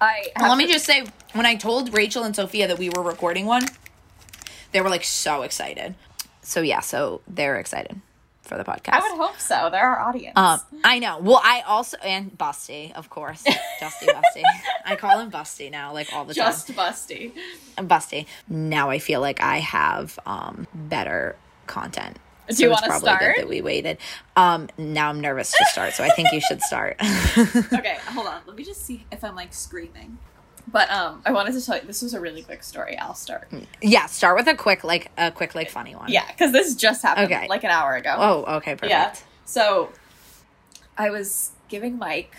I Well, let me just say, when I told Rachel and Sophia that we were recording one, they were like so excited. So yeah, so they're excited for the podcast. I would hope so. They're our audience. Um, I know. Well, I also and Busty, of course, Justy Busty. I call him Busty now, like all the just busty. time. Busty. Now I feel like I have um better content. Do So you probably good start? That we waited. Um, now I'm nervous to start, so I think you should start. okay, hold on. Let me just see if I'm like screaming. But um, I wanted to tell you this was a really quick story. I'll start. yeah, start with a quick, like a quick, like funny one. Yeah, because this just happened Okay. like an hour ago. Oh, okay, perfect. yeah. So I was giving Mike.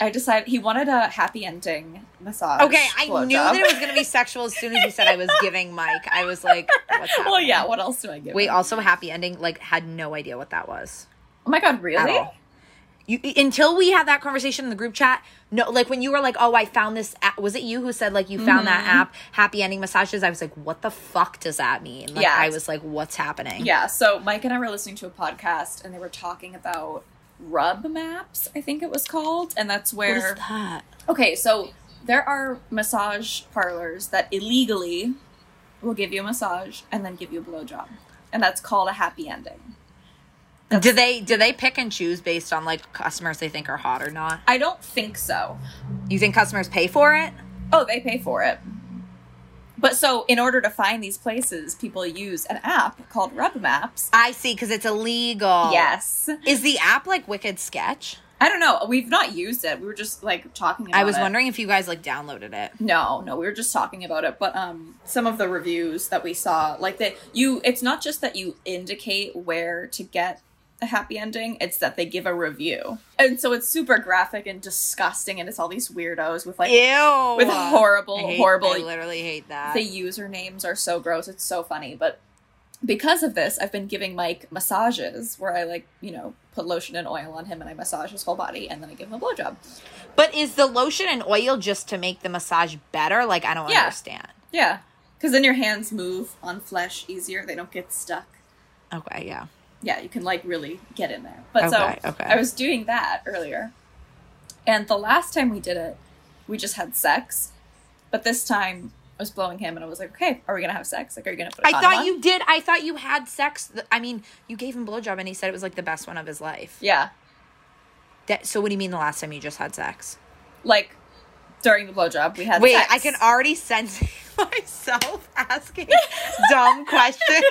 I decided he wanted a happy ending massage. Okay, I knew that it was gonna be sexual as soon as you said I was giving Mike. I was like, what's well, yeah. What else do I give? Wait, him? also happy ending. Like, had no idea what that was oh my god, really? You until we had that conversation in the group chat. No, like when you were like, "Oh, I found this." App. Was it you who said like you found that Mm-hmm. app, Happy Ending Massages? I was like, "What the fuck does that mean?" Like, Yeah. I was like, "What's happening?" Yeah. So Mike and I were listening to a podcast, and they were talking about rub maps. I think it was called, and that's where. that? Okay, so there are massage parlors that illegally will give you a massage and then give you a blowjob. And that's called a happy ending. Do they do they pick and choose based on like customers they think are hot or not? I don't think so. You think customers pay for it? Oh, they pay for it. But so in order to find these places, people use an app called Rub Maps. I see, because it's illegal. Yes. Is the app like Wicked Sketch? I don't know. We've not used it. We were just like talking about I was it. wondering if you guys like downloaded it. No, no, we were just talking about it. But um, some of the reviews that we saw, like that, you, it's not just that you indicate where to get a happy ending; it's that they give a review, and so it's super graphic and disgusting, and it's all these weirdos with like Ew. with horrible, I hate- horrible. I literally hate that. the usernames are so gross. It's so funny, but because of this, I've been giving Mike massages where I like, you know, put lotion and oil on him, and I massage his whole body, and then I give him a blowjob. but is the lotion and oil just to make the massage better? Like I don't Yeah. understand. Yeah, because then your hands move on flesh easier; they don't get stuck. Okay, yeah. Yeah, you can like really get in there. But Okay, so okay. I was doing that earlier. And the last time we did it, we just had sex. But this time I was blowing him and I was like, okay, are we going to have sex? Like, are you going to put I thought on? you did. I thought you had sex. I mean, you gave him blowjob and he said it was like the best one of his life. Yeah. That, so what do you mean the last time you just had sex? Like during the blowjob, we had Wait, sex. I can already sense myself asking dumb questions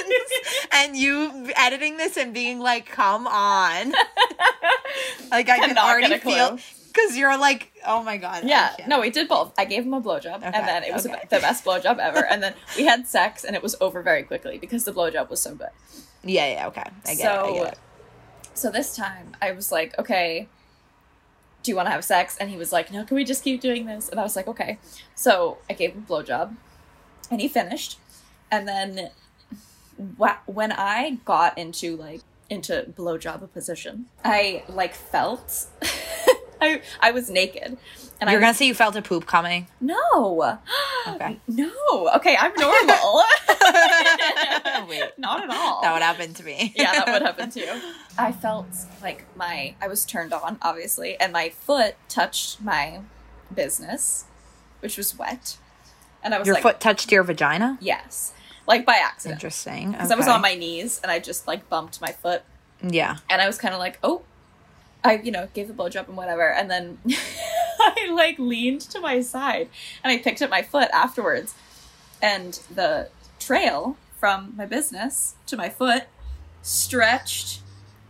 and you editing this and being like, "Come on!" like I can Cannot already get a clue. feel because you're like, "Oh my god!" I Yeah, can't." no, we did both. I gave him a blowjob, Okay, and then it was okay. the best blowjob ever. And then we had sex, and it was over very quickly because the blowjob was so good. yeah, yeah, okay, I get it. so, I get it. so this time I was like, okay, do you want to have sex? And he was like, no, can we just keep doing this? And I was like, okay. So I gave him a blowjob, and he finished. And then wha- when I got into like into blowjob position, I like felt I I was naked, and You're I gonna say you felt a poop coming. no, Okay. no, okay, I'm normal. Wait. not at all. That would happen to me. yeah, that would happen to too. I felt like my I was turned on, obviously, and my foot touched my business, which was wet. And I was Your like, foot touched your vagina. yes, like by accident. Interesting. Because I was on my knees and I just like bumped my foot, Yeah. and I was kind of like, oh, I you know gave the blowjob and whatever, and then I like leaned to my side and I picked up my foot afterwards, and the trail from my business to my foot stretched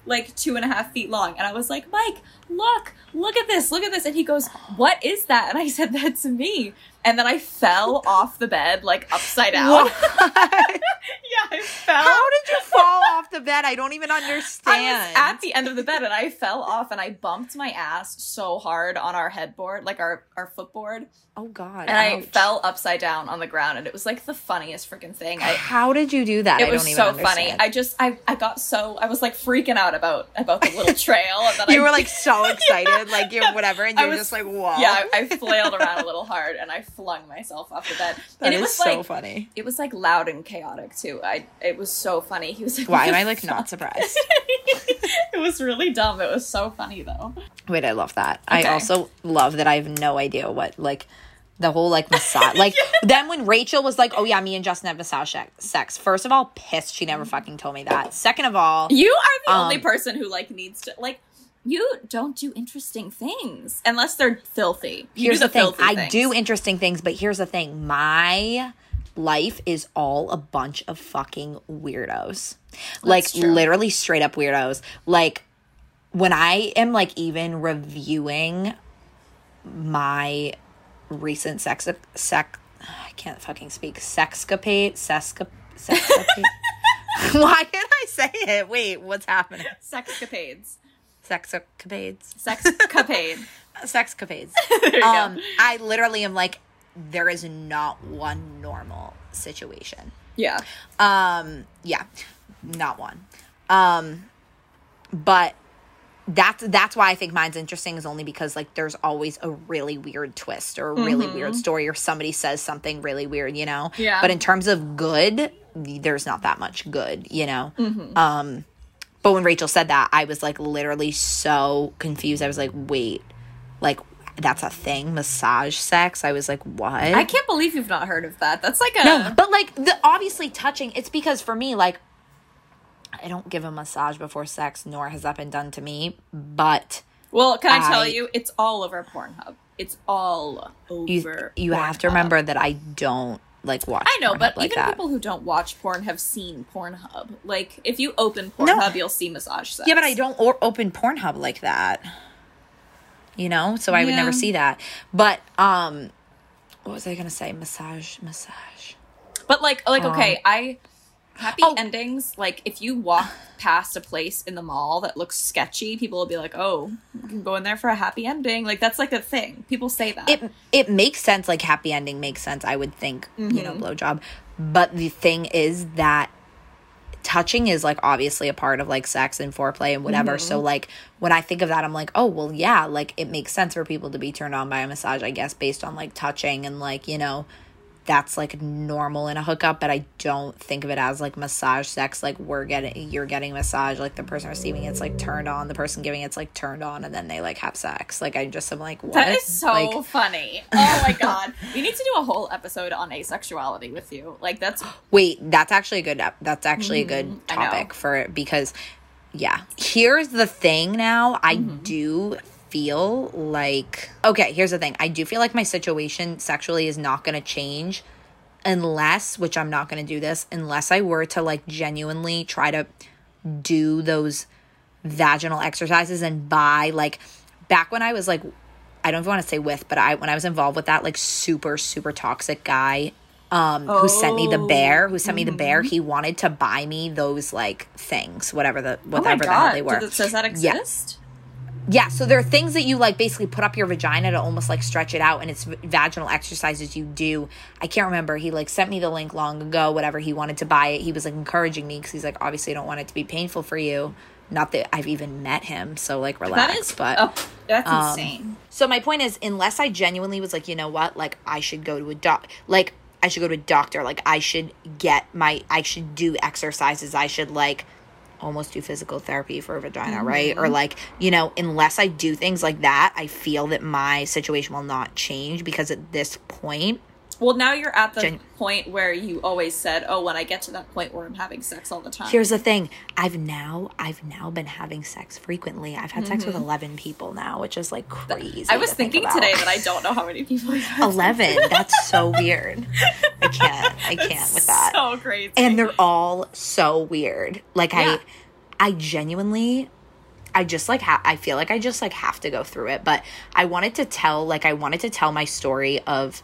like two and a half feet long, and I was like, Mike, look, look at this, look at this, and he goes, what is that? And I said, that's me, and then I fell off the bed like upside down. What? yeah, I fell. How did you fall off the bed? I don't even I understand. was at the end of the bed and I fell off and I bumped my ass so hard on our headboard, like our, our footboard, oh God. and I fell upside down on the ground and it was like the funniest freaking thing. I How did you do that? it I was so funny. I just I, I got so I was like freaking out about about the little trail and you I, were like so excited, like you're whatever, and you're was- just like, whoa. yeah, I, I flailed around a little hard and I flung myself off the bed. That and it is was so like funny. it was like loud and chaotic too. I it was so funny. He was like, Why am I like fuck?" not surprised? it was really dumb. It was so funny though. Wait, I love that. I also love that I have no idea what like the whole like massage. Like then when Rachel was like, "Oh yeah, me and Justin have massage sex- sex." First of all, pissed she never fucking told me that. Second of all, You are the only Um, person who like needs to like. You don't do interesting things unless they're filthy. You here's do the, thing. I things. do interesting things, but here's the thing. My life is all a bunch of fucking weirdos. like true. literally straight up weirdos. Like when I am like even reviewing my recent sex sec I can't fucking speak sexcapade sesca sexcapade. Why can't I say it? Wait, what's happening? Sexcapades. Sexcapades. Sexcapade. Sexcapades. there you um go. I literally am like there is not one normal situation. Yeah. Um, yeah, not one. Um, but that's that's why I think mine's interesting is only because like there's always a really weird twist or a really weird story or somebody says something really weird, you know. Yeah. But in terms of good, there's not that much good, you know. Um, but when Rachel said that, I was like literally so confused. I was like, wait, like that's a thing, massage sex. I was like, what? I can't believe you've not heard of that. That's like a No, but like the obviously touching, it's because for me, like I don't give a massage before sex, nor has that been done to me. But Well, can I tell you, it's all over Pornhub. It's all over. you you have to remember that I don't like watch. I know, Pornhub but like even that. people who don't watch porn have seen Pornhub. Like, if you open Pornhub, you'll see massage sex. yeah, but I don't or- open Pornhub like that. You know, so I would never see that. But um, what was I gonna say? Massage, massage. But like, like okay, I happy Oh. endings. Like, if you walk past a place in the mall that looks sketchy, people will be like, "Oh, you can go in there for a happy ending." Like, that's like a thing. People say that. it it makes sense like happy ending makes sense i would think you Mm-hmm. know blowjob but the thing is that touching is like obviously a part of like sex and foreplay and whatever so Mm-hmm. like when i think of that i'm like oh well yeah like it makes sense for people to be turned on by a massage i guess based on like touching and like you know that's like normal in a hookup but i don't think of it as like massage sex like we're getting you're getting massage like the person receiving it's like turned on the person giving it's like turned on and then they like have sex like i just am like what that is so like funny. Oh my god, we need to do a whole episode on asexuality with you. Like, that's Wait, that's actually a good. That's actually a good Mm-hmm. Topic for it because, yeah. Here's the thing. Now I Mm-hmm. do feel like okay. Here's the thing. I do feel like my situation sexually is not going to change unless, which I'm not going to do this unless I were to like genuinely try to do those vaginal exercises and buy like back when I was like I don't even want to say with, but I when I was involved with that like super super toxic guy um who sent me the Oh. bear, who sent me the bear, he wanted to buy me those like things, whatever the oh whatever the hell they were. Does, does that exist? Yeah, so there are things that you like basically put up your vagina to almost like stretch it out, and it's vaginal exercises you do. I can't remember. He like sent me the link long ago, whatever. He wanted to buy it. He was like encouraging me because he's like, obviously, I don't want it to be painful for you. Not that I've even met him, so like relax. That is, but oh, that's um, insane. so my point is, unless I genuinely was like, you know what, like I should go to a doc, like I should go to a doctor, like I should get my, I should do exercises, I should like almost do physical therapy for a vagina, mm-hmm. right? Or like, you know, unless I do things like that, I feel that my situation will not change because at this point, Well, now you're at the Gen- point where you always said, "Oh, when I get to that point where I'm having sex all the time." here's the thing, I've now, I've now been having sex frequently. I've had sex with mm-hmm. 11 people now, which is like crazy. I was to thinking about. today that I don't know how many people. I've had 11 that's so weird i can't i can't with that So crazy. and they're all so weird like Yeah. i i genuinely i just like ha- i feel like i just like have to go through it but i wanted to tell like i wanted to tell my story of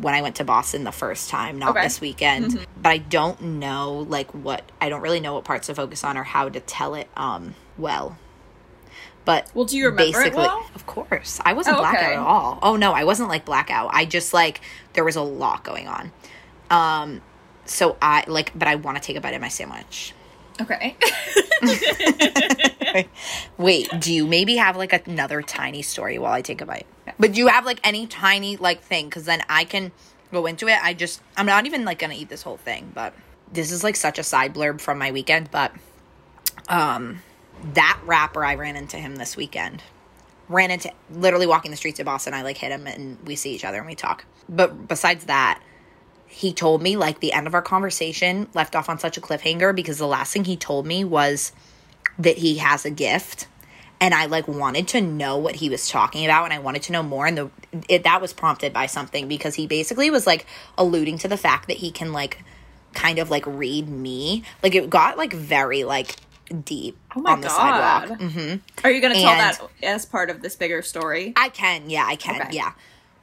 when i went to boston the first time not Okay. this weekend but i don't know like what i don't really know what parts to focus on or how to tell it um well but Well, do you remember it well? of course i wasn't Oh, blackout okay. at all oh no i wasn't like blackout i just like there was a lot going on um so i like but i want to take a bite of my sandwich Okay. Wait, do you maybe have like another tiny story while I take a bite? But do you have like any tiny like thing? Because then I can go into it. I just, I'm not even like gonna eat this whole thing, but this is like such a side blurb from my weekend. But um, that rapper, I ran into him this weekend. Ran into literally walking the streets of Boston. I like hit him and we see each other and we talk. But besides that, he told me like the end of our conversation left off on such a cliffhanger because the last thing he told me was that he has a gift and I like wanted to know what he was talking about and I wanted to know more and the it, that was prompted by something because he basically was like alluding to the fact that he can like kind of like read me like it got like very like deep Oh my on the God. sidewalk hmm Are you going to tell that as part of this bigger story? I can, yeah, I can, Okay. yeah.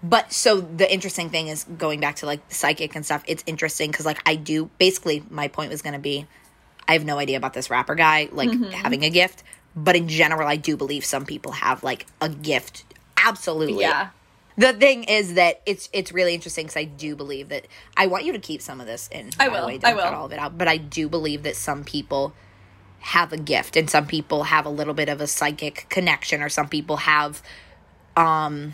But so the interesting thing is going back to like psychic and stuff. It's interesting because like I do basically my point was going to be I have no idea about this rapper guy like Mm-hmm. having a gift, but in general I do believe some people have like a gift. Absolutely. Yeah. The thing is that it's it's really interesting because I do believe that I want you to keep some of this in. I will, way, I will. cut all of it out. But I do believe that some people have a gift and some people have a little bit of a psychic connection or some people have um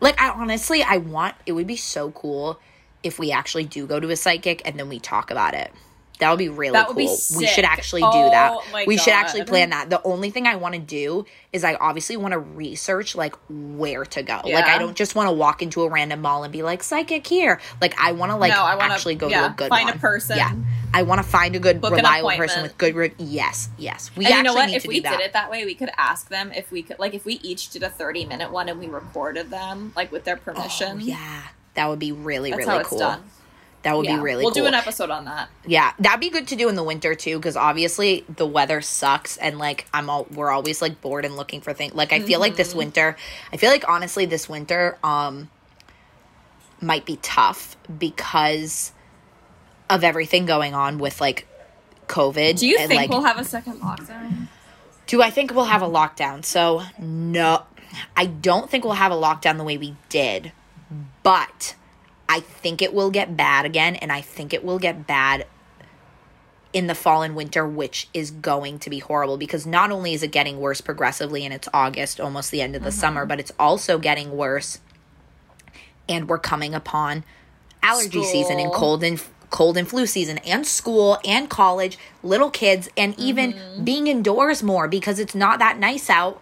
like I honestly I want it would be so cool if we actually do go to a psychic and then we talk about it. That would be really That would cool. be oh We should actually do Oh that. We should actually plan that. The only thing I want to do is I obviously want to research like where to go. Like I don't just want to walk into a random mall and be like psychic here. Like I want to like No, I wanna- actually go yeah, to a good find a person. Yeah. I want to find a good Book reliable person with good re- yes, yes. We and actually you know what? need If to we do that. did it that way, we could ask them if we could, like, if we each did a thirty-minute one and we recorded them, like, with their oh, permission. Oh, yeah. That would be really that's really cool. That would yeah, be really we'll cool. do an episode on that. Yeah, that'd be good to do in the winter too, because obviously the weather sucks, and like I'm all we're always like bored and looking for things. Like I feel like Mm-hmm. this winter, I feel like honestly this winter um might be tough because of everything going on with like COVID. Do you and, think like, we'll have a second lockdown? do I think we'll have a lockdown? So no, I don't think we'll have a lockdown the way we did, but I think it will get bad again, and I think it will get bad in the fall and winter, which is going to be horrible because not only is it getting worse progressively and it's August, almost the end of the mm-hmm. summer, but it's also getting worse, and we're coming upon allergy season and cold and cold and flu season and school and college, little kids, and even mm-hmm. being indoors more because it's not that nice out.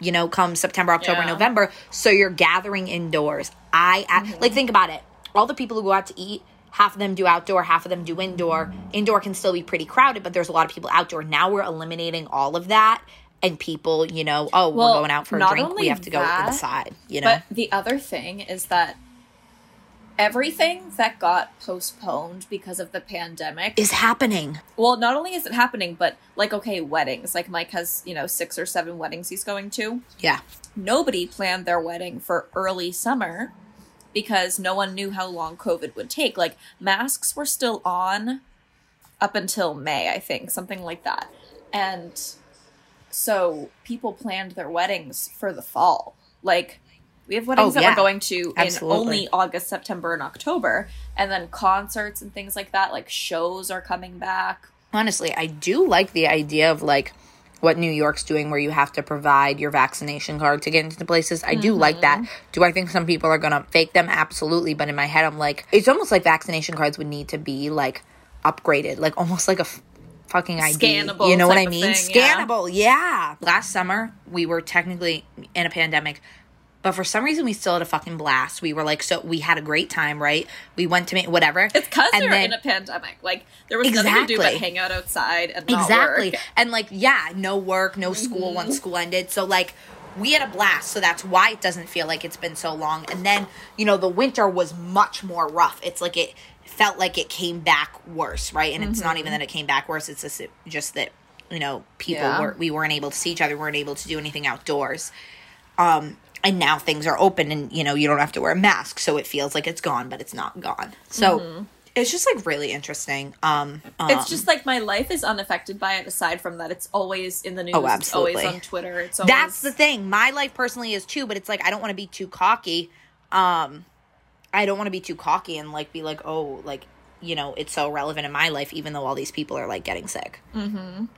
You know, come September, October, Yeah. November, so you're gathering indoors. I I- like mm-hmm. think about it. All the people who go out to eat, half of them do outdoor, half of them do indoor. Indoor can still be pretty crowded, but there's a lot of people outdoor. Now we're eliminating all of that, and people, you know, oh, Well, we're going out for a drink. We have to go that, inside. You know, But the other thing is that everything that got postponed because of the pandemic is happening. well not only is it happening but like okay weddings like mike has you know six or seven weddings he's going to Yeah. nobody planned their wedding for early summer because no one knew how long covid would take. Like masks were still on up until may i think something like that. And so people planned their weddings for the fall. Like we have weddings Oh, that yeah. we're going to in only august september and october. And then concerts and things like that like shows are coming back. Honestly, I do like the idea of like what New York's doing where you have to provide your vaccination card to get into places. I do like that. Mm-hmm. Do I think some people are going to fake them? Absolutely. But in my head, I'm like, it's almost like vaccination cards would need to be like upgraded, like almost like a f- fucking ID. Scannable You know what I mean? thing, yeah. Scannable. Yeah. Last summer, we were technically in a pandemic. But for some reason, we still had a fucking blast. We were like, so we had a great time, right? We went to ma- whatever. it's because they're then- in a pandemic like there was nothing to do but Exactly. hang out outside and exactly work. and like yeah no work no school once school ended so like we had a blast so that's why it doesn't feel like it's been so long and then you know the winter was much more rough it's like it felt like it came back worse right and it's not even that it came back worse it's just, just that you know people Yeah. were we weren't able to see each other weren't able to do anything outdoors um and now things are open and you know you don't have to wear a mask so it feels like it's gone but it's not gone so it's just like really interesting um, um It's just like my life is unaffected by it. Aside from that, it's always in the news. Oh, It's always absolutely. on Twitter. It's always That's the thing. My life personally is too, but it's like I don't want to be too cocky. Um I don't want to be too cocky and like be like, "Oh, like, you know, it's so relevant in my life even though all these people are like getting sick." I know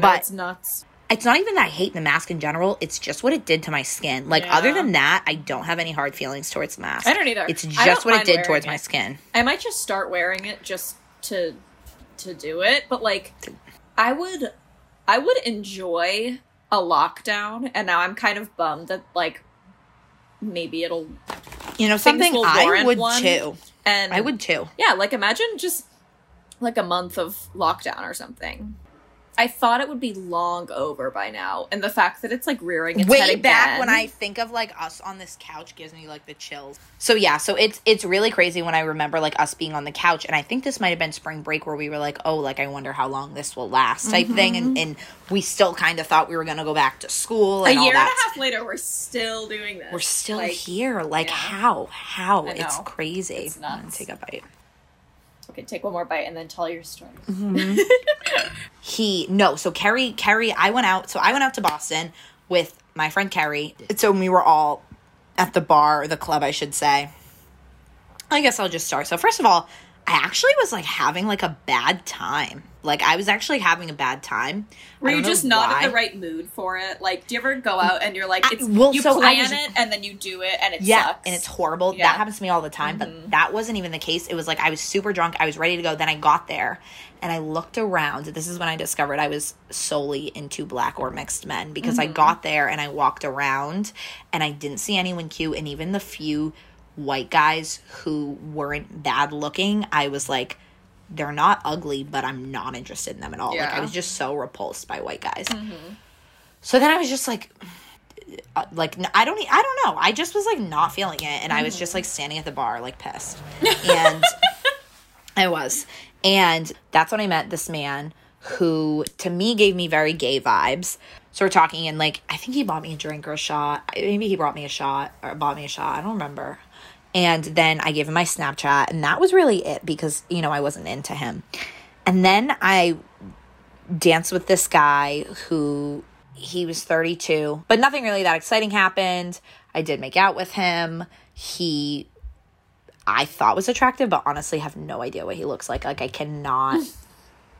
but- it's nuts. It's not even that I hate the mask in general. It's just what it did to my skin. Like other than that, I don't have any hard feelings towards the mask. I don't either. It's just what it did towards my skin. I might just start wearing it just to to do it, but like I would I would enjoy a lockdown and now I'm kind of bummed that like maybe it'll You know, something I would one. too. and I would too. Yeah, like imagine just like a month of lockdown or something. I thought it would be long over by now, and the fact that it's like rearing its way head back again- when I think of like us on this couch gives me like the chills. So yeah, so it's it's really crazy when I remember like us being on the couch, and I think this might have been spring break where we were like, oh, like I wonder how long this will last type mm-hmm. thing, and and we still kind of thought we were gonna go back to school a and all year and a half later, we're still doing this. We're still Like, here. Like yeah. how? How? It's crazy. It's I'm gonna nuts. take a bite. Okay, take one more bite and then tell your story. Mm-hmm. he no so kerry kerry i went out so i went out to boston with my friend kerry so we were all at the bar the club i should say. I guess i'll just start. So first of all i actually was like having like a bad time like i was actually having a bad time. Were you just not why. in the right mood for it? Like, do you ever go out and you're like, I- it's well, you so plan was- it and then you do it and it yeah sucks. and it's horrible. Yeah. that happens to me all the time but mm-hmm. that wasn't even the case. It was like i was super drunk. I was ready to go. Then i got there and i looked around. This is when i discovered i was solely into black or mixed men because i mm-hmm. got there and i walked around and i didn't see anyone cute. And even the few white guys who weren't bad looking i was like they're not ugly but i'm not interested in them at all like i was just so repulsed by white guys so then i was just like uh, like I don't I don't know. I just was like not feeling it and I was just like standing at the bar like pissed. And I was. And that's when I met this man who to me gave me very gay vibes. So we're talking and like I think he bought me a drink or a shot. Maybe he brought me a shot or bought me a shot. I don't remember. And then I gave him my Snapchat and that was really it because you know I wasn't into him. And then I danced with this guy who he was 32, but nothing really that exciting happened. I did make out with him. He I thought was attractive, but honestly have no idea what he looks like. Like I cannot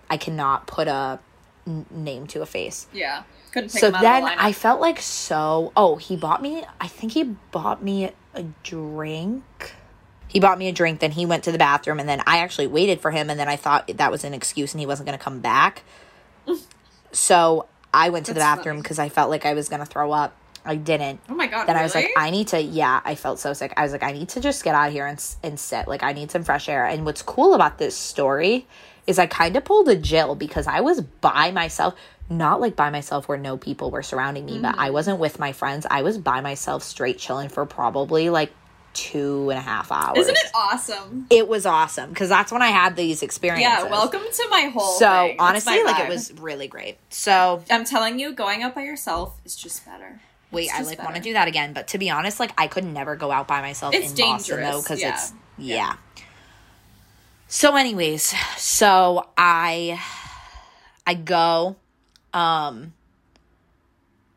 I cannot put a n- name to a face. yeah. Couldn't So then. I felt like so oh, he bought me I think he bought me a drink. He bought me a drink, then he went to the bathroom, and then I actually waited for him, and then I thought that was an excuse and he wasn't going to come back. so I went to the bathroom because I felt like I was going to throw up. I didn't. oh my god. Then I was like. I need to, yeah, I felt so sick. I was like, I need to just get out of here and, and sit. Like, I need some fresh air. And what's cool about this story is I kind of pulled a Jill because I was by myself, not like by myself where no people were surrounding me, but Mm-hmm. I wasn't with my friends. I was by myself straight chilling for probably like two and a half hours. Isn't it awesome? It was awesome because that's when I had these experiences. Yeah, welcome to my whole So thing. Honestly, like it was really great. So I'm telling you, going out by yourself is just better. Wait, It's I like want to do that again, but to be honest, like I could never go out by myself It's in Boston though because yeah. it's yeah. So, anyways, so I I go, um,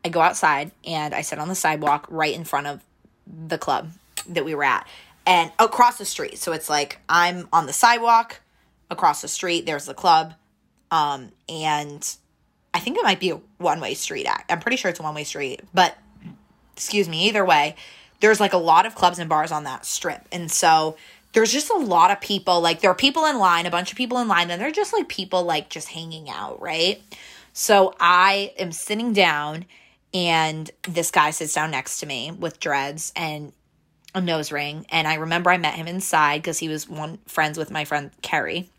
I go outside and I sit on the sidewalk right in front of the club that we were at, and across the street. So it's like I'm on the sidewalk across the street. There's the club, um, and I think it might be a one way street. I'm pretty sure it's a one way street, but excuse me, either way, there's like a lot of clubs and bars on that strip. And so there's just a lot of people. Like there are people in line, a bunch of people in line, and they're just like people like just hanging out, right? So I am sitting down and this guy sits down next to me with dreads and a nose ring. And I remember I met him inside because he was one friends with my friend Kerry.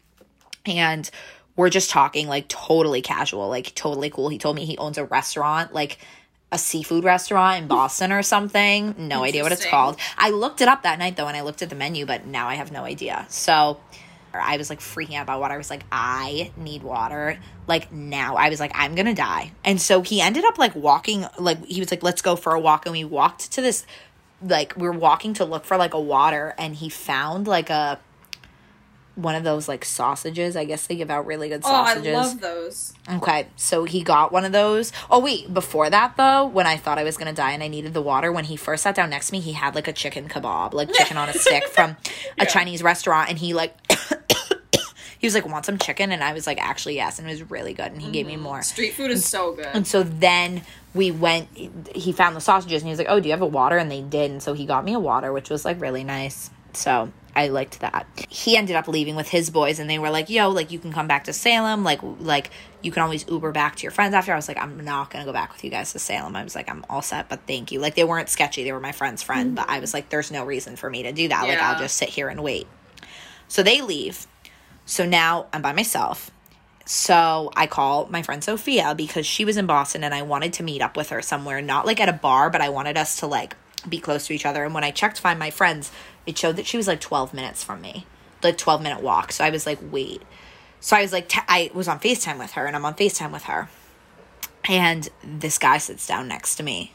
And we're just talking like totally casual, like totally cool. He told me he owns a restaurant, like a seafood restaurant in Boston or something. No idea what it's called. I looked it up that night though, and I looked at the menu, but now I have no idea. So I was like freaking out about water. I was like, I need water. Like now. I was like, I'm gonna die. And so he ended up like walking, like he was like, let's go for a walk. And we walked to this like we were walking to look for like a water and he found like a one of those like sausages. I guess they give out really good sausages. Oh, I love those. Okay, so he got one of those. Oh wait, before that though, when I thought I was gonna die and I needed the water, when he first sat down next to me, he had like a chicken kebab, like chicken on a stick from a Chinese restaurant, and he like he was like, want some chicken? And I was like, actually, yes. And it was really good. And he gave me mm-hmm. more. Street food is so good. And so then we went, he found the sausages and he was like, oh, do you have a water? And they did. And so he got me a water, which was like really nice. So I liked that. He ended up leaving with his boys and they were like, yo, like you can come back to Salem. Like, like you can always Uber back to your friends after. I was like, I'm not going to go back with you guys to Salem. I was like, I'm all set, but thank you. Like they weren't sketchy. They were my friend's friend, but mm-hmm. I was like, there's no reason for me to do that. Like I'll just sit here and wait. So they leave. So now I'm by myself. So I call my friend Sophia because she was in Boston and I wanted to meet up with her somewhere, not like at a bar, but I wanted us to like be close to each other. And when I checked to find my friends, it showed that she was like 12 minutes from me, like 12 minute walk. So I was like, wait. So I was like, t- I was on FaceTime with her and I'm on FaceTime with her. And this guy sits down next to me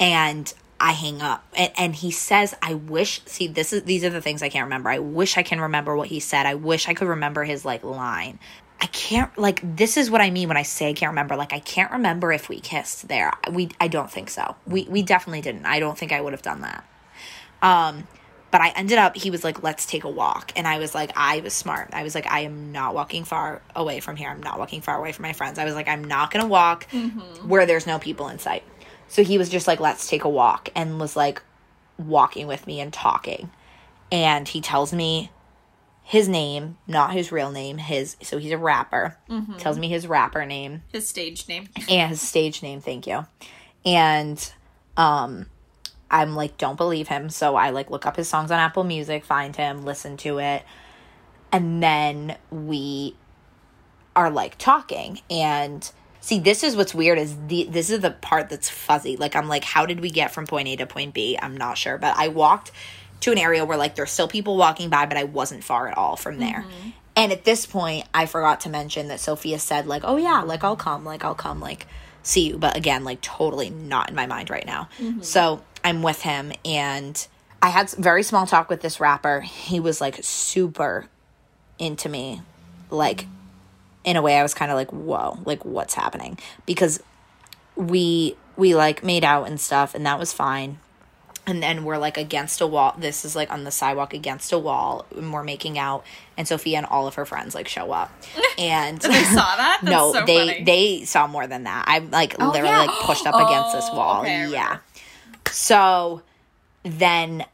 and I hang up and, and he says, I wish see this is these are the things I can't remember. I wish I can remember what he said. I wish I could remember his like line. I can't like this is what I mean when I say I can't remember. Like I can't remember if we kissed there. We I don't think so. We we definitely didn't. I don't think I would have done that. Um but I ended up he was like let's take a walk and I was like I was smart. I was like I am not walking far away from here. I'm not walking far away from my friends. I was like I'm not going to walk where there's no people in sight. So he was just like let's take a walk and was like walking with me and talking. And he tells me his name, not his real name, his so he's a rapper. Tells me his rapper name His stage name. and his stage name, thank you. And um I'm like don't believe him, so I like look up his songs on Apple Music, find him, listen to it. And then we are like talking and see this is what's weird is the this is the part that's fuzzy. Like I'm like how did we get from point A to point B? I'm not sure, but I walked to an area where like there's still people walking by, but I wasn't far at all from there. Mm-hmm. And at this point, I forgot to mention that Sophia said like, "Oh yeah, like I'll come, like I'll come, like see you." But again, like totally not in my mind right now. Mm-hmm. So I'm with him, and I had very small talk with this rapper. He was like super into me, like in a way I was kind of like, "Whoa, like what's happening?" Because we we like made out and stuff, and that was fine and then we're like against a wall this is like on the sidewalk against a wall and we're making out and sophia and all of her friends like show up and They saw that? That's no so they funny. they saw more than that i'm like oh, literally yeah. like pushed up against this Oh, wall okay, yeah so then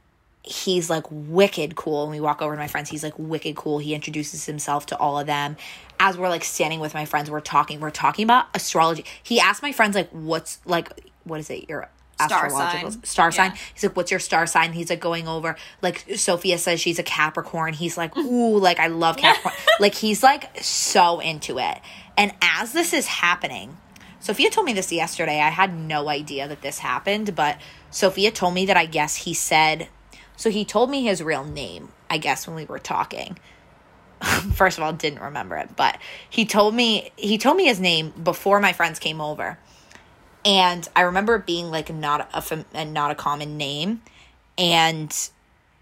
he's like wicked cool and we walk over to my friends he's like wicked cool he introduces himself to all of them as we're like standing with my friends we're talking we're talking about astrology. He asked my friends like what's like what is it? Your Star astrological sign. star sign? Yeah. he's like what's your star sign? He's like going over like sophia says she's a capricorn. He's like ooh like i love capricorn. Like he's like so into it. And as this is happening sophia told me this yesterday. I had no idea that this happened but sophia told me that i guess he said so he told me his real name i guess when we were talking first of all didn't remember it but he told me he told me his name before my friends came over and I remember it being like not a not a common name, and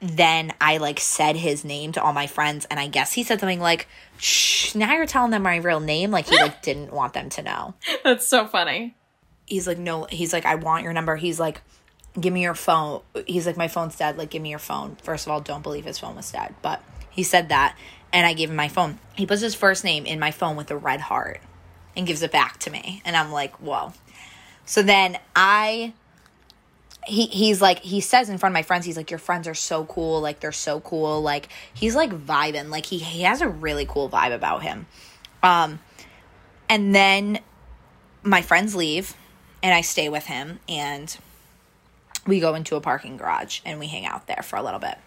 then I like said his name to all my friends, and I guess he said something like, "Shh, now you're telling them my real name." Like he like didn't want them to know. That's so funny. He's like, "No," he's like, "I want your number." He's like, "Give me your phone." He's like, "My phone's dead. Like, give me your phone." First of all, don't believe his phone was dead, but he said that, and I gave him my phone. He puts his first name in my phone with a red heart, and gives it back to me, and I'm like, "Whoa." So then I he he's like he says in front of my friends he's like your friends are so cool. Like they're so cool. Like he's like vibing. Like he he has a really cool vibe about him. Um and then my friends leave and I stay with him and we go into a parking garage and we hang out there for a little bit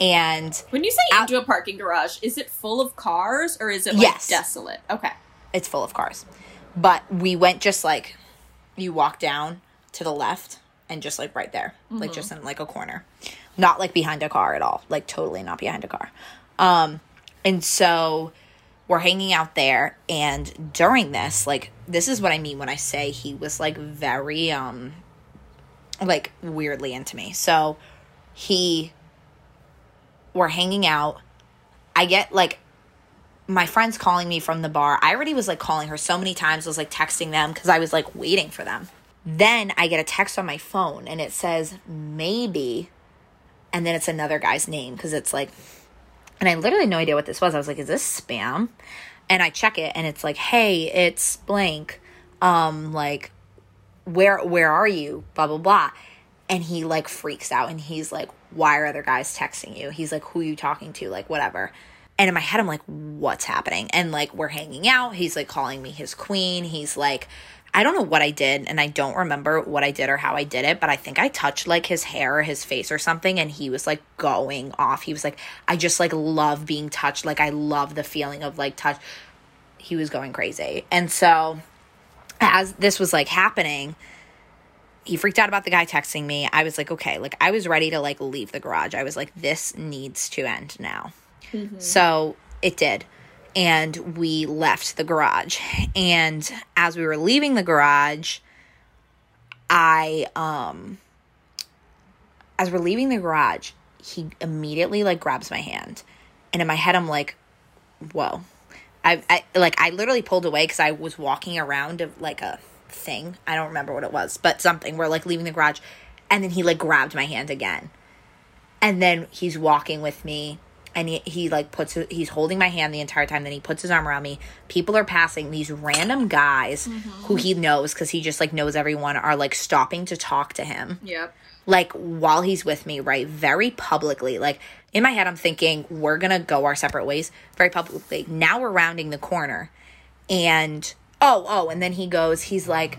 and When you say Out- into a parking garage, is it full of cars or is it like Yes. desolate? Okay. it's full of cars. But we went just like you walk down to the left and just like right there, like just in like a corner. Not like behind a car at all. Like totally not behind a car. Um and so we're hanging out there and during this, like this is what I mean when I say he was like very um like weirdly into me. So he we're hanging out. I get like my friend's calling me from the bar. I already was like calling her so many times, I was like texting them because I was like waiting for them. Then I get a text on my phone and it says maybe, and then it's another guy's name because it's like And I literally no idea what this was. I was like, is this spam? And I check it and it's like, hey, it's blank. Um, like, where where are you? Blah blah blah. And he like freaks out and he's like, Why are other guys texting you? He's like, Who are you talking to? Like, whatever. And in my head, I'm like, What's happening? And like, we're hanging out. He's like calling me his queen. He's like, I don't know what I did, and I don't remember what I did or how I did it, but I think I touched like his hair or his face or something, and he was like going off. He was like, I just like love being touched. Like, I love the feeling of like touch. He was going crazy. And so, as this was like happening, he freaked out about the guy texting me. I was like, okay, like I was ready to like leave the garage. I was like, this needs to end now. Mm-hmm. So it did and we left the garage. And as we were leaving the garage, I um as we're leaving the garage, he immediately like grabs my hand. And in my head I'm like, "Whoa." I, I like I literally pulled away cuz I was walking around of like a thing. I don't remember what it was, but something. We're like leaving the garage and then he like grabbed my hand again. And then he's walking with me and he, he like puts he's holding my hand the entire time then he puts his arm around me people are passing these random guys mm-hmm. who he knows because he just like knows everyone are like stopping to talk to him yep like while he's with me right very publicly like in my head i'm thinking we're gonna go our separate ways very publicly now we're rounding the corner and oh oh and then he goes he's like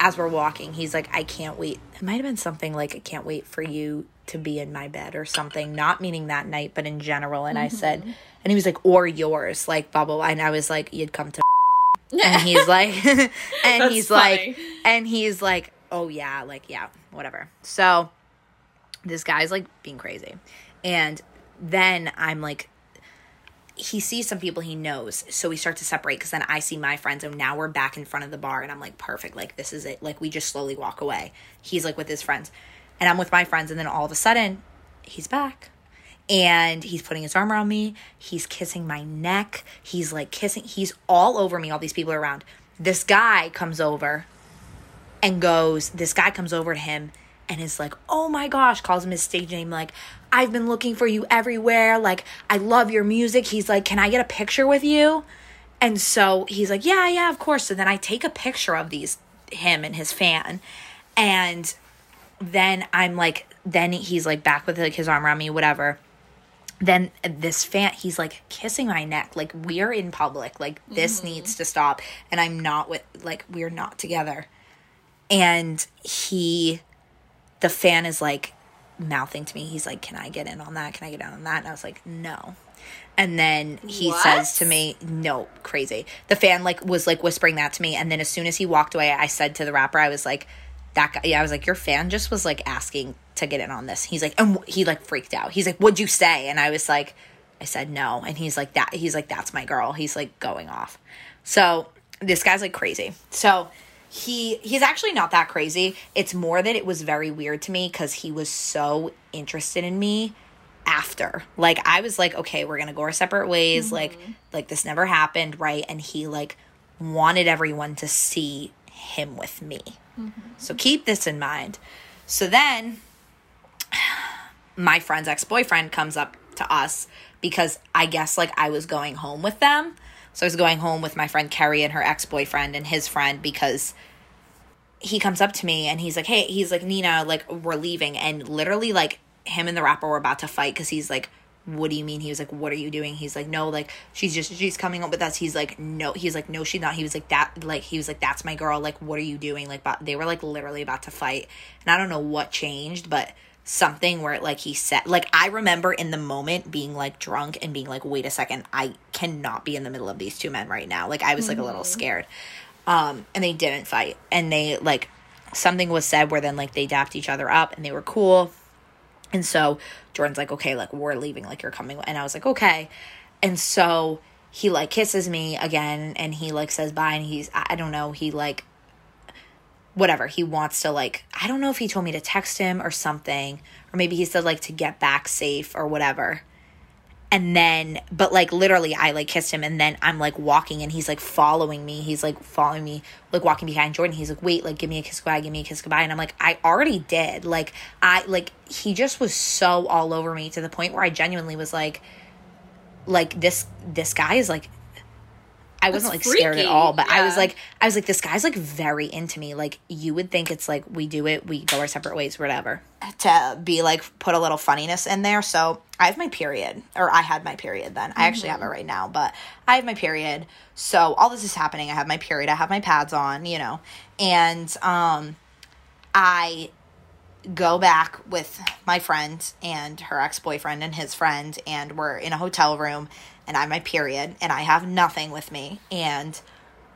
as we're walking he's like i can't wait it might have been something like i can't wait for you to be in my bed or something, not meaning that night, but in general. And mm-hmm. I said, and he was like, or yours, like blah blah blah. And I was like, you'd come to, and he's like, and he's funny. like, and he's like, oh yeah, like yeah, whatever. So this guy's like being crazy, and then I'm like. He sees some people he knows, so we start to separate because then I see my friends, and now we're back in front of the bar, and I'm like, perfect, like this is it. Like we just slowly walk away. He's like with his friends and I'm with my friends, and then all of a sudden, he's back. And he's putting his arm around me. He's kissing my neck. He's like kissing, he's all over me. All these people are around. This guy comes over and goes, This guy comes over to him and is like, Oh my gosh, calls him his stage name, like, I've been looking for you everywhere. Like, I love your music. He's like, Can I get a picture with you? And so he's like, Yeah, yeah, of course. So then I take a picture of these, him and his fan. And then I'm like, then he's like back with like his arm around me, whatever. Then this fan, he's like kissing my neck. Like we're in public. Like this mm-hmm. needs to stop. And I'm not with, like, we're not together. And he, the fan is like mouthing to me. He's like, Can I get in on that? Can I get in on that? And I was like, No. And then he what? says to me, No, crazy. The fan like was like whispering that to me. And then as soon as he walked away, I said to the rapper, I was like, that guy yeah i was like your fan just was like asking to get in on this he's like and he like freaked out he's like what'd you say and i was like i said no and he's like that he's like that's my girl he's like going off so this guy's like crazy so he he's actually not that crazy it's more that it was very weird to me because he was so interested in me after like i was like okay we're gonna go our separate ways mm-hmm. like like this never happened right and he like wanted everyone to see him with me Mm-hmm. So keep this in mind. So then my friend's ex boyfriend comes up to us because I guess like I was going home with them. So I was going home with my friend Kerry and her ex boyfriend and his friend because he comes up to me and he's like, Hey, he's like, Nina, like, we're leaving. And literally, like, him and the rapper were about to fight because he's like, what do you mean? He was like, what are you doing? He's like, no, like she's just she's coming up with us. He's like, no, he's like, no, she's not. He was like that, like he was like, that's my girl. Like, what are you doing? Like, but they were like literally about to fight, and I don't know what changed, but something where like he said, like I remember in the moment being like drunk and being like, wait a second, I cannot be in the middle of these two men right now. Like I was like mm-hmm. a little mm-hmm. scared, um, and they didn't fight, and they like something was said where then like they dapped each other up and they were cool and so Jordan's like, okay, like we're leaving, like you're coming. And I was like, okay. And so he like kisses me again and he like says bye and he's, I don't know, he like, whatever, he wants to like, I don't know if he told me to text him or something, or maybe he said like to get back safe or whatever. And then but like literally i like kissed him and then i'm like walking and he's like following me. He's like following me like walking behind jordan. He's like wait like give me a kiss goodbye give me a kiss goodbye. And i'm like i already did. Like i like he just was so all over me to the point where i genuinely was like like this this guy is like I wasn't like That's scared at all, but I was like I was like this guy's like very into me. Like you would think it's like we do it, we go our separate ways, whatever. To be like put a little funniness in there. So I have my period, or I had my period then. I actually have it right now, but I have my period. So all this is happening. I have my period. I have my pads on, you know, and um, I go back with my friend and her ex boyfriend and his friend, and we're in a hotel room, and I have my period, and I have nothing with me, and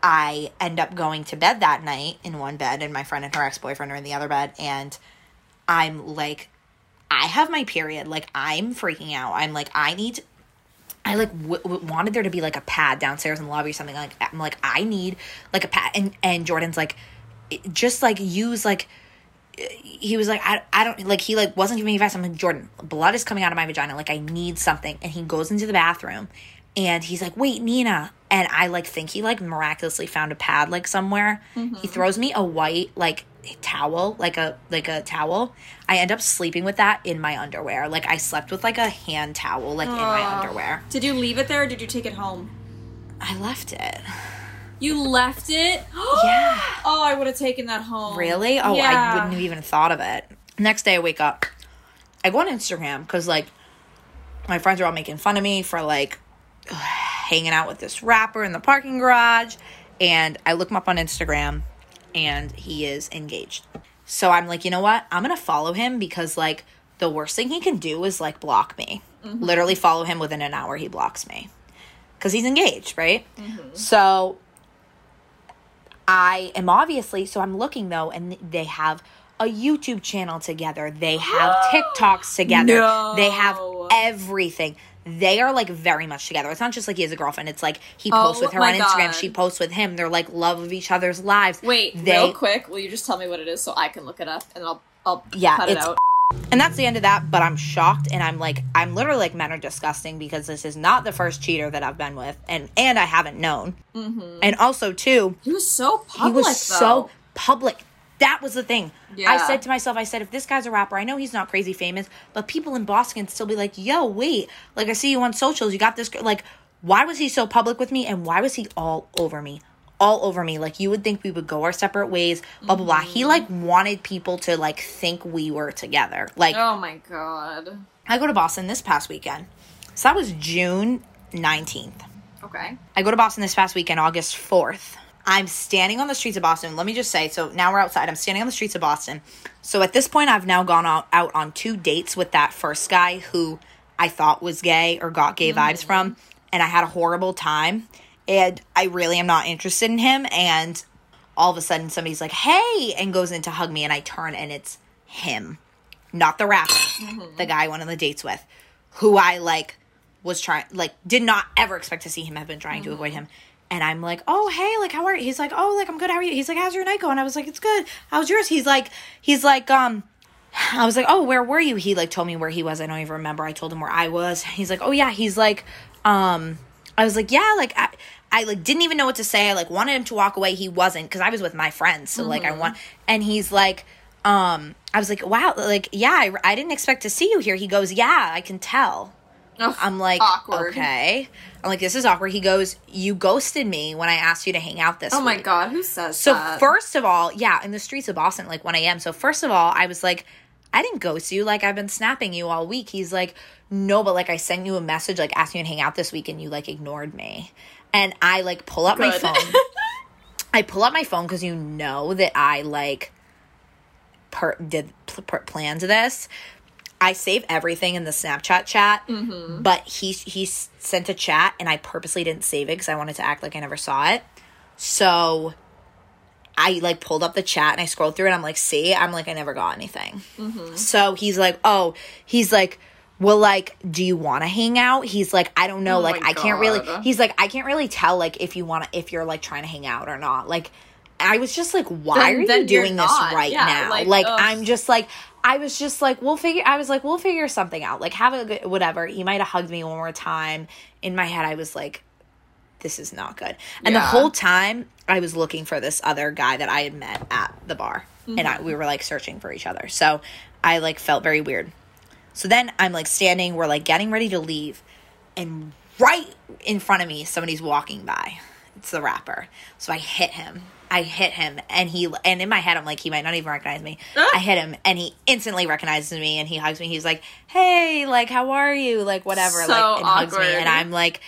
I end up going to bed that night in one bed, and my friend and her ex boyfriend are in the other bed, and I'm like, I have my period, like I'm freaking out. I'm like, I need. I like w- w- wanted there to be like a pad downstairs in the lobby or something like I'm like I need like a pad and and Jordan's like just like use like he was like, I, I don't like he like wasn't giving me advice. I'm like, Jordan, blood is coming out of my vagina. Like I need something. And he goes into the bathroom and he's like, wait, Nina. And I like think he like miraculously found a pad like somewhere. He mm-hmm. throws me a white like towel, like a like a towel. I end up sleeping with that in my underwear. Like I slept with like a hand towel like in my underwear. Did you leave it there or did you take it home? I left it. You left it? Yeah. Oh, I would have taken that home. Really? Oh, I wouldn't have even thought of it. Next day I wake up. I go on Instagram because like my friends are all making fun of me for like hanging out with this rapper in the parking garage. And I look him up on Instagram and he is engaged. So I'm like, you know what? I'm gonna follow him because like the worst thing he can do is like block me. Mm-hmm. Literally follow him within an hour he blocks me. Cause he's engaged, right? Mm-hmm. So I am obviously so I'm looking though, and they have a YouTube channel together. They have TikToks together. No. They have everything. They are like very much together. It's not just like he has a girlfriend. It's like he oh posts Oh with her on Instagram. God. She posts with him. They're like love of each other's lives. Wait, they real quick, will you just tell me what it is so I can look it up and I'll I'll Yeah, cut it out. And that's the end of that. But I'm shocked, and I'm like, I'm literally like, men are disgusting because this is not the first cheater that I've been with, and and I haven't known. Mm-hmm. And also too, He was so public. he was though. so public. That was the thing. I said to myself, I said, if this guy's a rapper, I know he's not crazy famous, but people in Boston can still be like, yo, wait, like I see you on socials, you got this, like, why was he so public with me, and why was he all over me? All over me. Like, you would think we would go our separate ways, blah, blah, blah. He, like, mm-hmm. wanted people to, like, think we were together. Like, Oh my god. I go to Boston this past weekend. So that was June 19th. Okay. I go to Boston this past weekend, August 4th. I'm standing on the streets of Boston. Let me just say, so now we're outside. I'm standing on the streets of Boston. So at this point, I've now gone out, out on two dates with that first guy who I thought was gay or got gay mm-hmm. vibes from. And I had a horrible time. And I really am not interested in him. And all of a sudden, somebody's like, hey, and goes in to hug me. And I turn and it's him, not the rapper, the guy I went on the dates with, who I like was trying like did not ever expect to see him have been trying to avoid him. And i'm like oh hey like how are you? He's like oh like i'm good. How are you? He's like how's your night going? And i was like it's good. How's yours? He's like he's like um i was like oh where were you? He like told me where he was. I don't even remember. I told him where i was. He's like oh yeah. He's like um i was like yeah like i I like didn't even know what to say. I like wanted him to walk away. He wasn't because I was with my friends. So like I want, and he's like, um, I was like, wow, like yeah, I, I didn't expect to see you here. He goes, yeah, I can tell. Oh, I'm like, awkward. okay. I'm like, this is awkward. He goes, you ghosted me when I asked you to hang out this Oh my week." god, who says So that? first of all, yeah, in the streets of Boston, like 1 a.m. So first of all, I was like, I didn't ghost you. Like I've been snapping you all week. He's like, no, but like I sent you a message like asking you to hang out this week, and you like ignored me. And I like pull up my phone. I pull up my phone because you know that I like per- did pl- per- plans this. I save everything in the Snapchat chat, mm-hmm. but he he sent a chat and I purposely didn't save it because I wanted to act like I never saw it. So I like pulled up the chat and I scrolled through and I'm like, see, I'm like, I never got anything. Mm-hmm. So he's like, oh, he's like, well, like, do you want to hang out? He's like, I don't know. Oh like, I can't really. He's like, I can't really tell like if you want to if you're like trying to hang out or not. Like, I was just like, why Then- are you doing this right Yeah, now? like, Like. I'm just like, I was just like, we'll figure. I was like, we'll figure something out. Like, have a good whatever. He might have hugged me one more time. In my head, I was like, this is not good. And the whole time, I was looking for this other guy that I had met at the bar, and Mm-hmm. I, we were like searching for each other. So I like felt very weird. So then I'm like standing, we're like getting ready to leave, and right in front of me, somebody's walking by. It's the rapper. So I hit him. I hit him and he and in my head I'm like he might not even recognize me. Ah. I hit him and he instantly recognizes me and he hugs me. He's like, "Hey, like how are you?" Like whatever, So like and hugs me awkward. and I'm like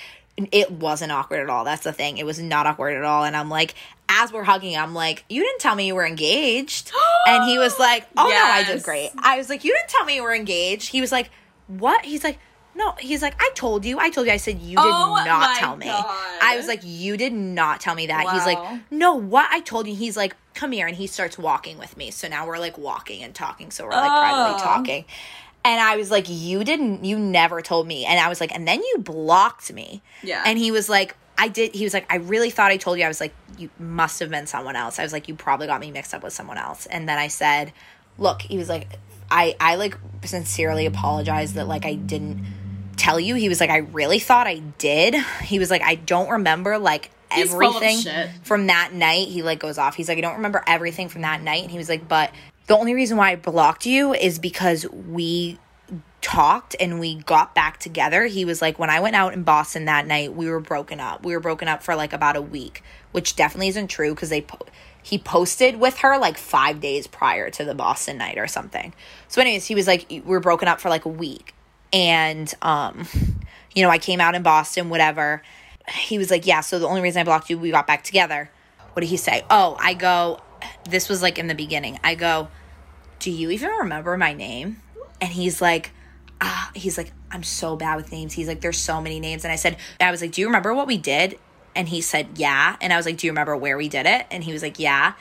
it wasn't awkward at all. That's the thing. It was not awkward at all and I'm like as we're hugging, I'm like, "You didn't tell me you were engaged." and he was like, "Oh no, I did great." I was like, "You didn't tell me you were engaged." He was like, "What?" He's like, "No." He's like, "I told you. I told you." I said, "You did Oh not tell me." God. I was like, "You did not tell me that." He's like, "No, what? I told you." He's like, "Come here." And he starts walking with me. So now we're like walking and talking. So we're like privately Oh. talking. And I was like, "You didn't you never told me." And I was like, "And then you blocked me." Yeah. And he was like, I did. He was like, I really thought I told you. I was like, you must have been someone else. I was like, you probably got me mixed up with someone else. And then I said, look, he was like, I, I like sincerely apologize that like I didn't tell you. He was like, I really thought I did. He was like, I don't remember like He's everything from that night. He like goes off. He's like, I don't remember everything from that night. And he was like, but the only reason why I blocked you is because we talked and we got back together. He was like, when I went out in Boston that night, we were broken up. We were broken up for like about a week, which definitely isn't true because they po- he posted with her like five days prior to the Boston night or something. So, anyways, he was like, we were broken up for like a week, and um, you know, I came out in Boston, whatever. He was like, yeah. So the only reason I blocked you, we got back together. What did he say? Oh, I go. This was like in the beginning. I go do you even remember my name? And he's like, ah, he's like, I'm so bad with names. He's like, there's so many names. And I said, I was like, do you remember what we did? And he said, yeah. And I was like, do you remember where we did it? And he was like, yeah.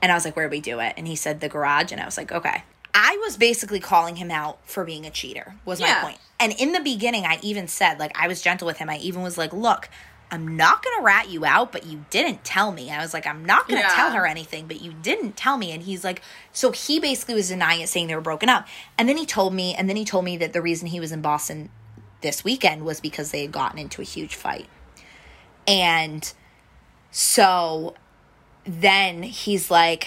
And I was like, where did we do it? And he said, the garage. And I was like, okay. I was basically calling him out for being a cheater, was my point. And in the beginning, I even said, like, I was gentle with him. I even was like, look, I'm not going to rat you out, but you didn't tell me. I was like, I'm not going to Yeah. tell her anything, but you didn't tell me. And he's like, so he basically was denying it, saying they were broken up. And then he told me, and then he told me that the reason he was in Boston this weekend was because they had gotten into a huge fight. And so then he's like,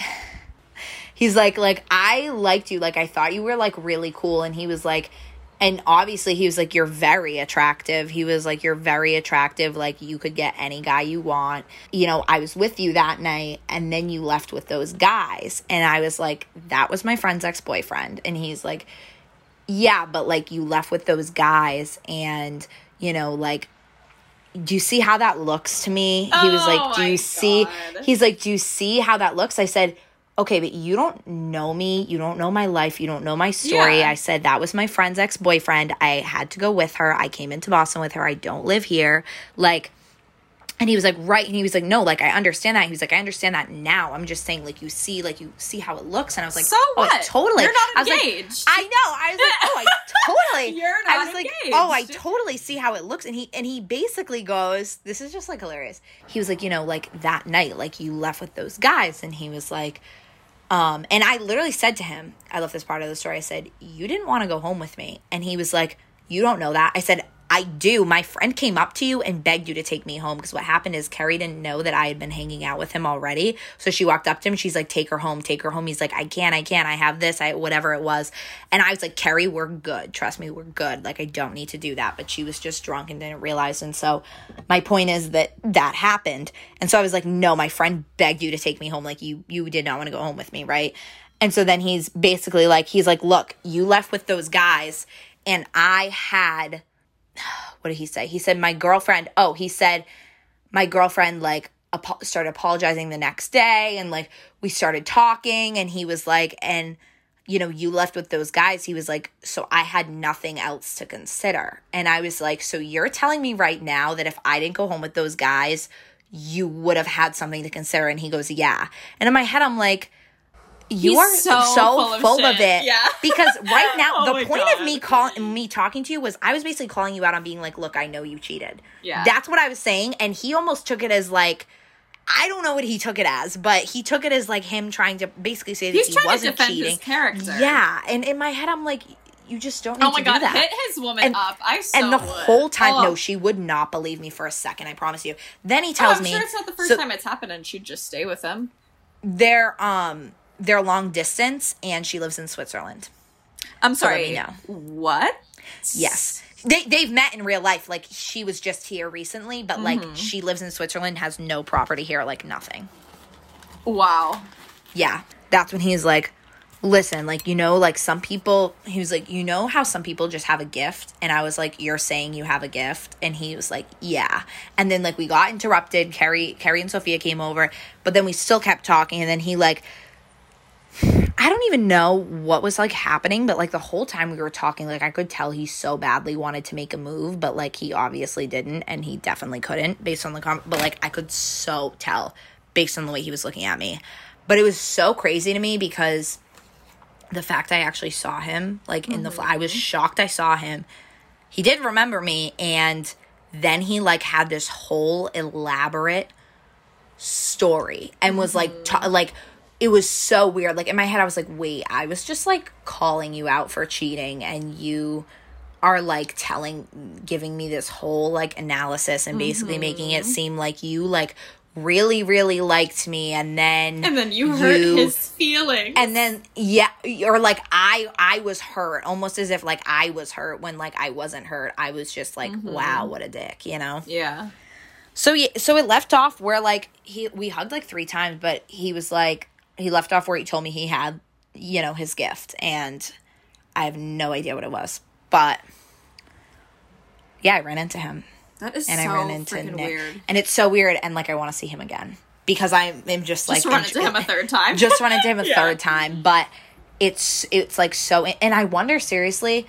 he's like, like, I liked you. Like, I thought you were like really cool. And he was like, and obviously he was like, you're very attractive. He was like, you're very attractive. Like, you could get any guy you want. You know, I was with you that night and then you left with those guys. And I was like, that was my friend's ex boyfriend. And he's like, yeah, but like, you left with those guys and, you know, like, do you see how that looks to me? he was Oh like, do my you see? God. He's like, do you see how that looks? I said, okay, but you don't know me. You don't know my life. You don't know my story. Yeah. I said, that was my friend's ex boyfriend. I had to go with her. I came into Boston with her. I don't live here. Like, and he was like, right. And he was like, no, like, I understand that. He was like, I understand that now. I'm just saying, like, you see, like, you see how it looks. And I was like, So oh, what? totally. You're not I was like, engaged. I know. I was like, oh, I totally. You're I not was like, engaged. oh, I totally see how it looks. And he, and he basically goes, this is just like hilarious. He was like, you know, like that night, like you left with those guys. And he was like, um, and I literally said to him, I love this part of the story. I said, You didn't want to go home with me. And he was like, You don't know that. I said, I do. My friend came up to you and begged you to take me home because what happened is Carrie didn't know that I had been hanging out with him already. So she walked up to him. She's like, "Take her home, take her home." He's like, "I can't, I can't. I have this, I whatever it was." And I was like, "Carrie, we're good. Trust me, we're good. Like I don't need to do that." But she was just drunk and didn't realize. And so my point is that that happened. And so I was like, "No, my friend begged you to take me home. Like you you did not want to go home with me, right?" And so then he's basically like, he's like, "Look, you left with those guys, and I had." what did he say? He said, My girlfriend, oh, he said, My girlfriend, like, apo- started apologizing the next day, and like, we started talking, and he was like, And, you know, you left with those guys. He was like, So I had nothing else to consider. And I was like, So you're telling me right now that if I didn't go home with those guys, you would have had something to consider? And he goes, Yeah. And in my head, I'm like, you He's are so so, full of full of, it. Yeah. Because right now, Oh the point God. of me calling me talking to you was I was basically calling you out on being like, look, I know you cheated. Yeah. That's what I was saying. And he almost took it as like I don't know what he took it as, but he took it as like him trying to basically say that He's he wasn't cheating. his character. Yeah. And in my head I'm like, you just don't need Oh my to god, do that. hit his woman And- up. I so and the would. whole time, Oh. no, she would not believe me for a second. I promise you. Then he Oh, tells I'm me sure it's not the first so time it's happened, and she'd just stay with him. they're um they're long distance, and she lives in Switzerland. I'm So let sorry. know. What? Yes, They they've met in real life. Like she was just here recently, but like Mm-hmm. she lives in Switzerland, has no property here, like nothing. Wow. Yeah. That's when he's like, listen, like, you know, like some people, he was like, you know how some people just have a gift? And I was like, you're saying you have a gift? And he was like, yeah. And then like we got interrupted. Carrie, Carrie and Sophia came over, but then we still kept talking. And then he like, I don't even know what was like happening, but like the whole time we were talking, like I could tell he so badly wanted to make a move, but like he obviously didn't, and he definitely couldn't based on the com. But like I could so tell based on the way he was looking at me. But it was so crazy to me because the fact I actually saw him, like in the, fl- I was mm-hmm. shocked I saw him. He did remember me, and then he like had this whole elaborate story and was like mm-hmm. ta- like it was so weird. Like in my head i was like wait i was just like calling you out for cheating and you are like telling giving me this whole like analysis and basically making it mm-hmm. seem like you like really really liked me and then And then you hurt you- his feelings. and then yeah or like i i was hurt almost as if like i was hurt when like i wasn't hurt. I was just like mm-hmm. wow what a dick you know? Yeah. so yeah, so it left off where like he we hugged like three times, but he was like he left off where he told me he had you know his gift, and I have no idea what it was, but yeah, I ran into him That is and so I ran into freaking Nick, weird. and it's so weird, and like I want to see him again because I'm, I'm just like Just run into him a third time. just run into him a Yeah. third time, but it's it's like so, and I wonder seriously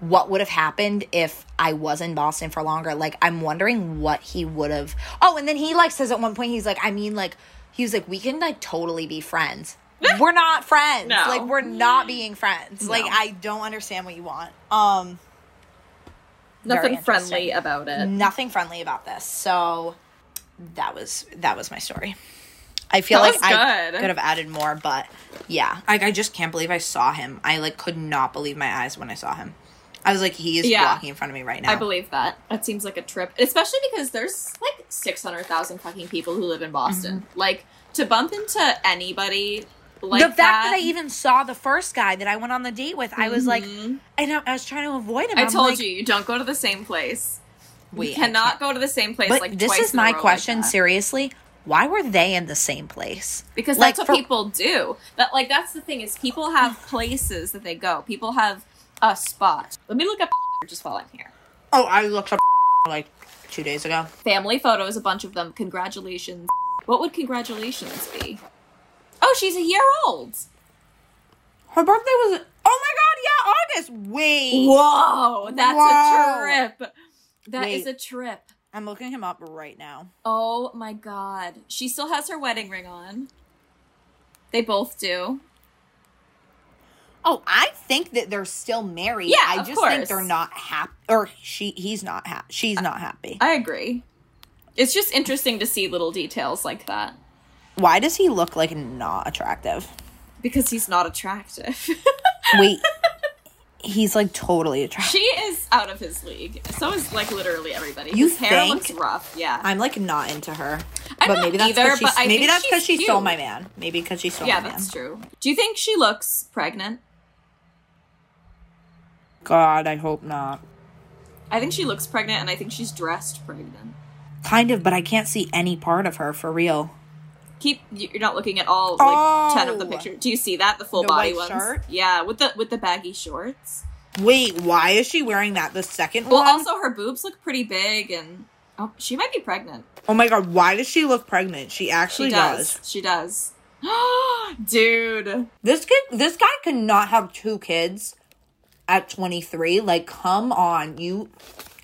what would have happened if I was in Boston for longer. Like I'm wondering what he would have. Oh, and then he like says at one point he's like, I mean, like he was like, we can like totally be friends. we're not friends. No. Like we're not being friends. Like I don't understand what you want. Um, Nothing friendly about it. nothing friendly about this. So that was that was my story. I feel That like I could have added more, but yeah, like I just can't believe I saw him. I like could not believe my eyes when I saw him. I was like, he is Yeah. walking in front of me right now. I believe that. That seems like a trip, especially because there's like six hundred thousand fucking people who live in Boston. Like to bump into anybody like Mm-hmm. the fact that, I even saw the first guy that I went on the date with, I was like, Mhm. I know I was trying to avoid him. I I'm told like, you, you don't go to the same place. We cannot go to the same place. But like this twice is my row like question. seriously, why were they in the same place? because Like, that's what for- people do. That like that's the thing is people have places that they go. People have a spot. Let me look up just while I'm here. Oh, I looked up like two days ago. Family photos, a bunch of them. Congratulations. What would congratulations be? Oh, she's a year old. Her birthday was. Oh my god! Yeah, August. Wait. Whoa, that's Whoa. a trip. That is Wait. a trip. I'm looking him up right now. Oh my god. She still has her wedding ring on. They both do. Oh, I think that they're still married. Yeah, I just think they're not happy, or she, he's not happy. She's not happy. I agree. It's just interesting to see little details like that Why does he look like not attractive? because he's not attractive. Wait, he's like totally attractive. she is out of his league. So is like literally everybody. You his hair think? looks rough. Yeah. I'm like not into her, I'm but maybe that's either, because but maybe that's because she stole my man. Maybe because she stole yeah, my man. that's true. Do you think she looks pregnant? God, I hope not. I think she looks pregnant and I think she's dressed pregnant. Kind of, but I can't see any part of her for real. Keep you're not looking at all like 10 of the Oh. pictures. Do you see that the full The body ones? shirt? Yeah, with the with the baggy shorts. Wait, why is she wearing that? The second Well, one? Well, also her boobs look pretty big and oh, she might be pregnant. oh my god, why does she look pregnant? She actually She does. does. She does. Dude. This kid, this guy could not have two kids at 23. Like, come on, you.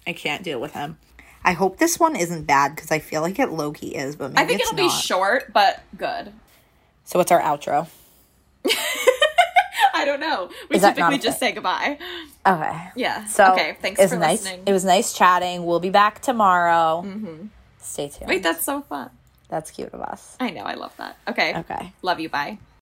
I can't deal with him. I hope this one isn't bad because I feel like it low key is, but maybe I think it's it'll not. be short but good. so what's our outro? I don't know. We Is typically just say goodbye. Okay. Yeah. So okay. Thanks for nice. listening. It was nice chatting. We'll be back tomorrow. Mm-hmm. Stay tuned. Wait, that's so fun. That's cute of us. I know. I love that. Okay. Okay. Love you. Bye.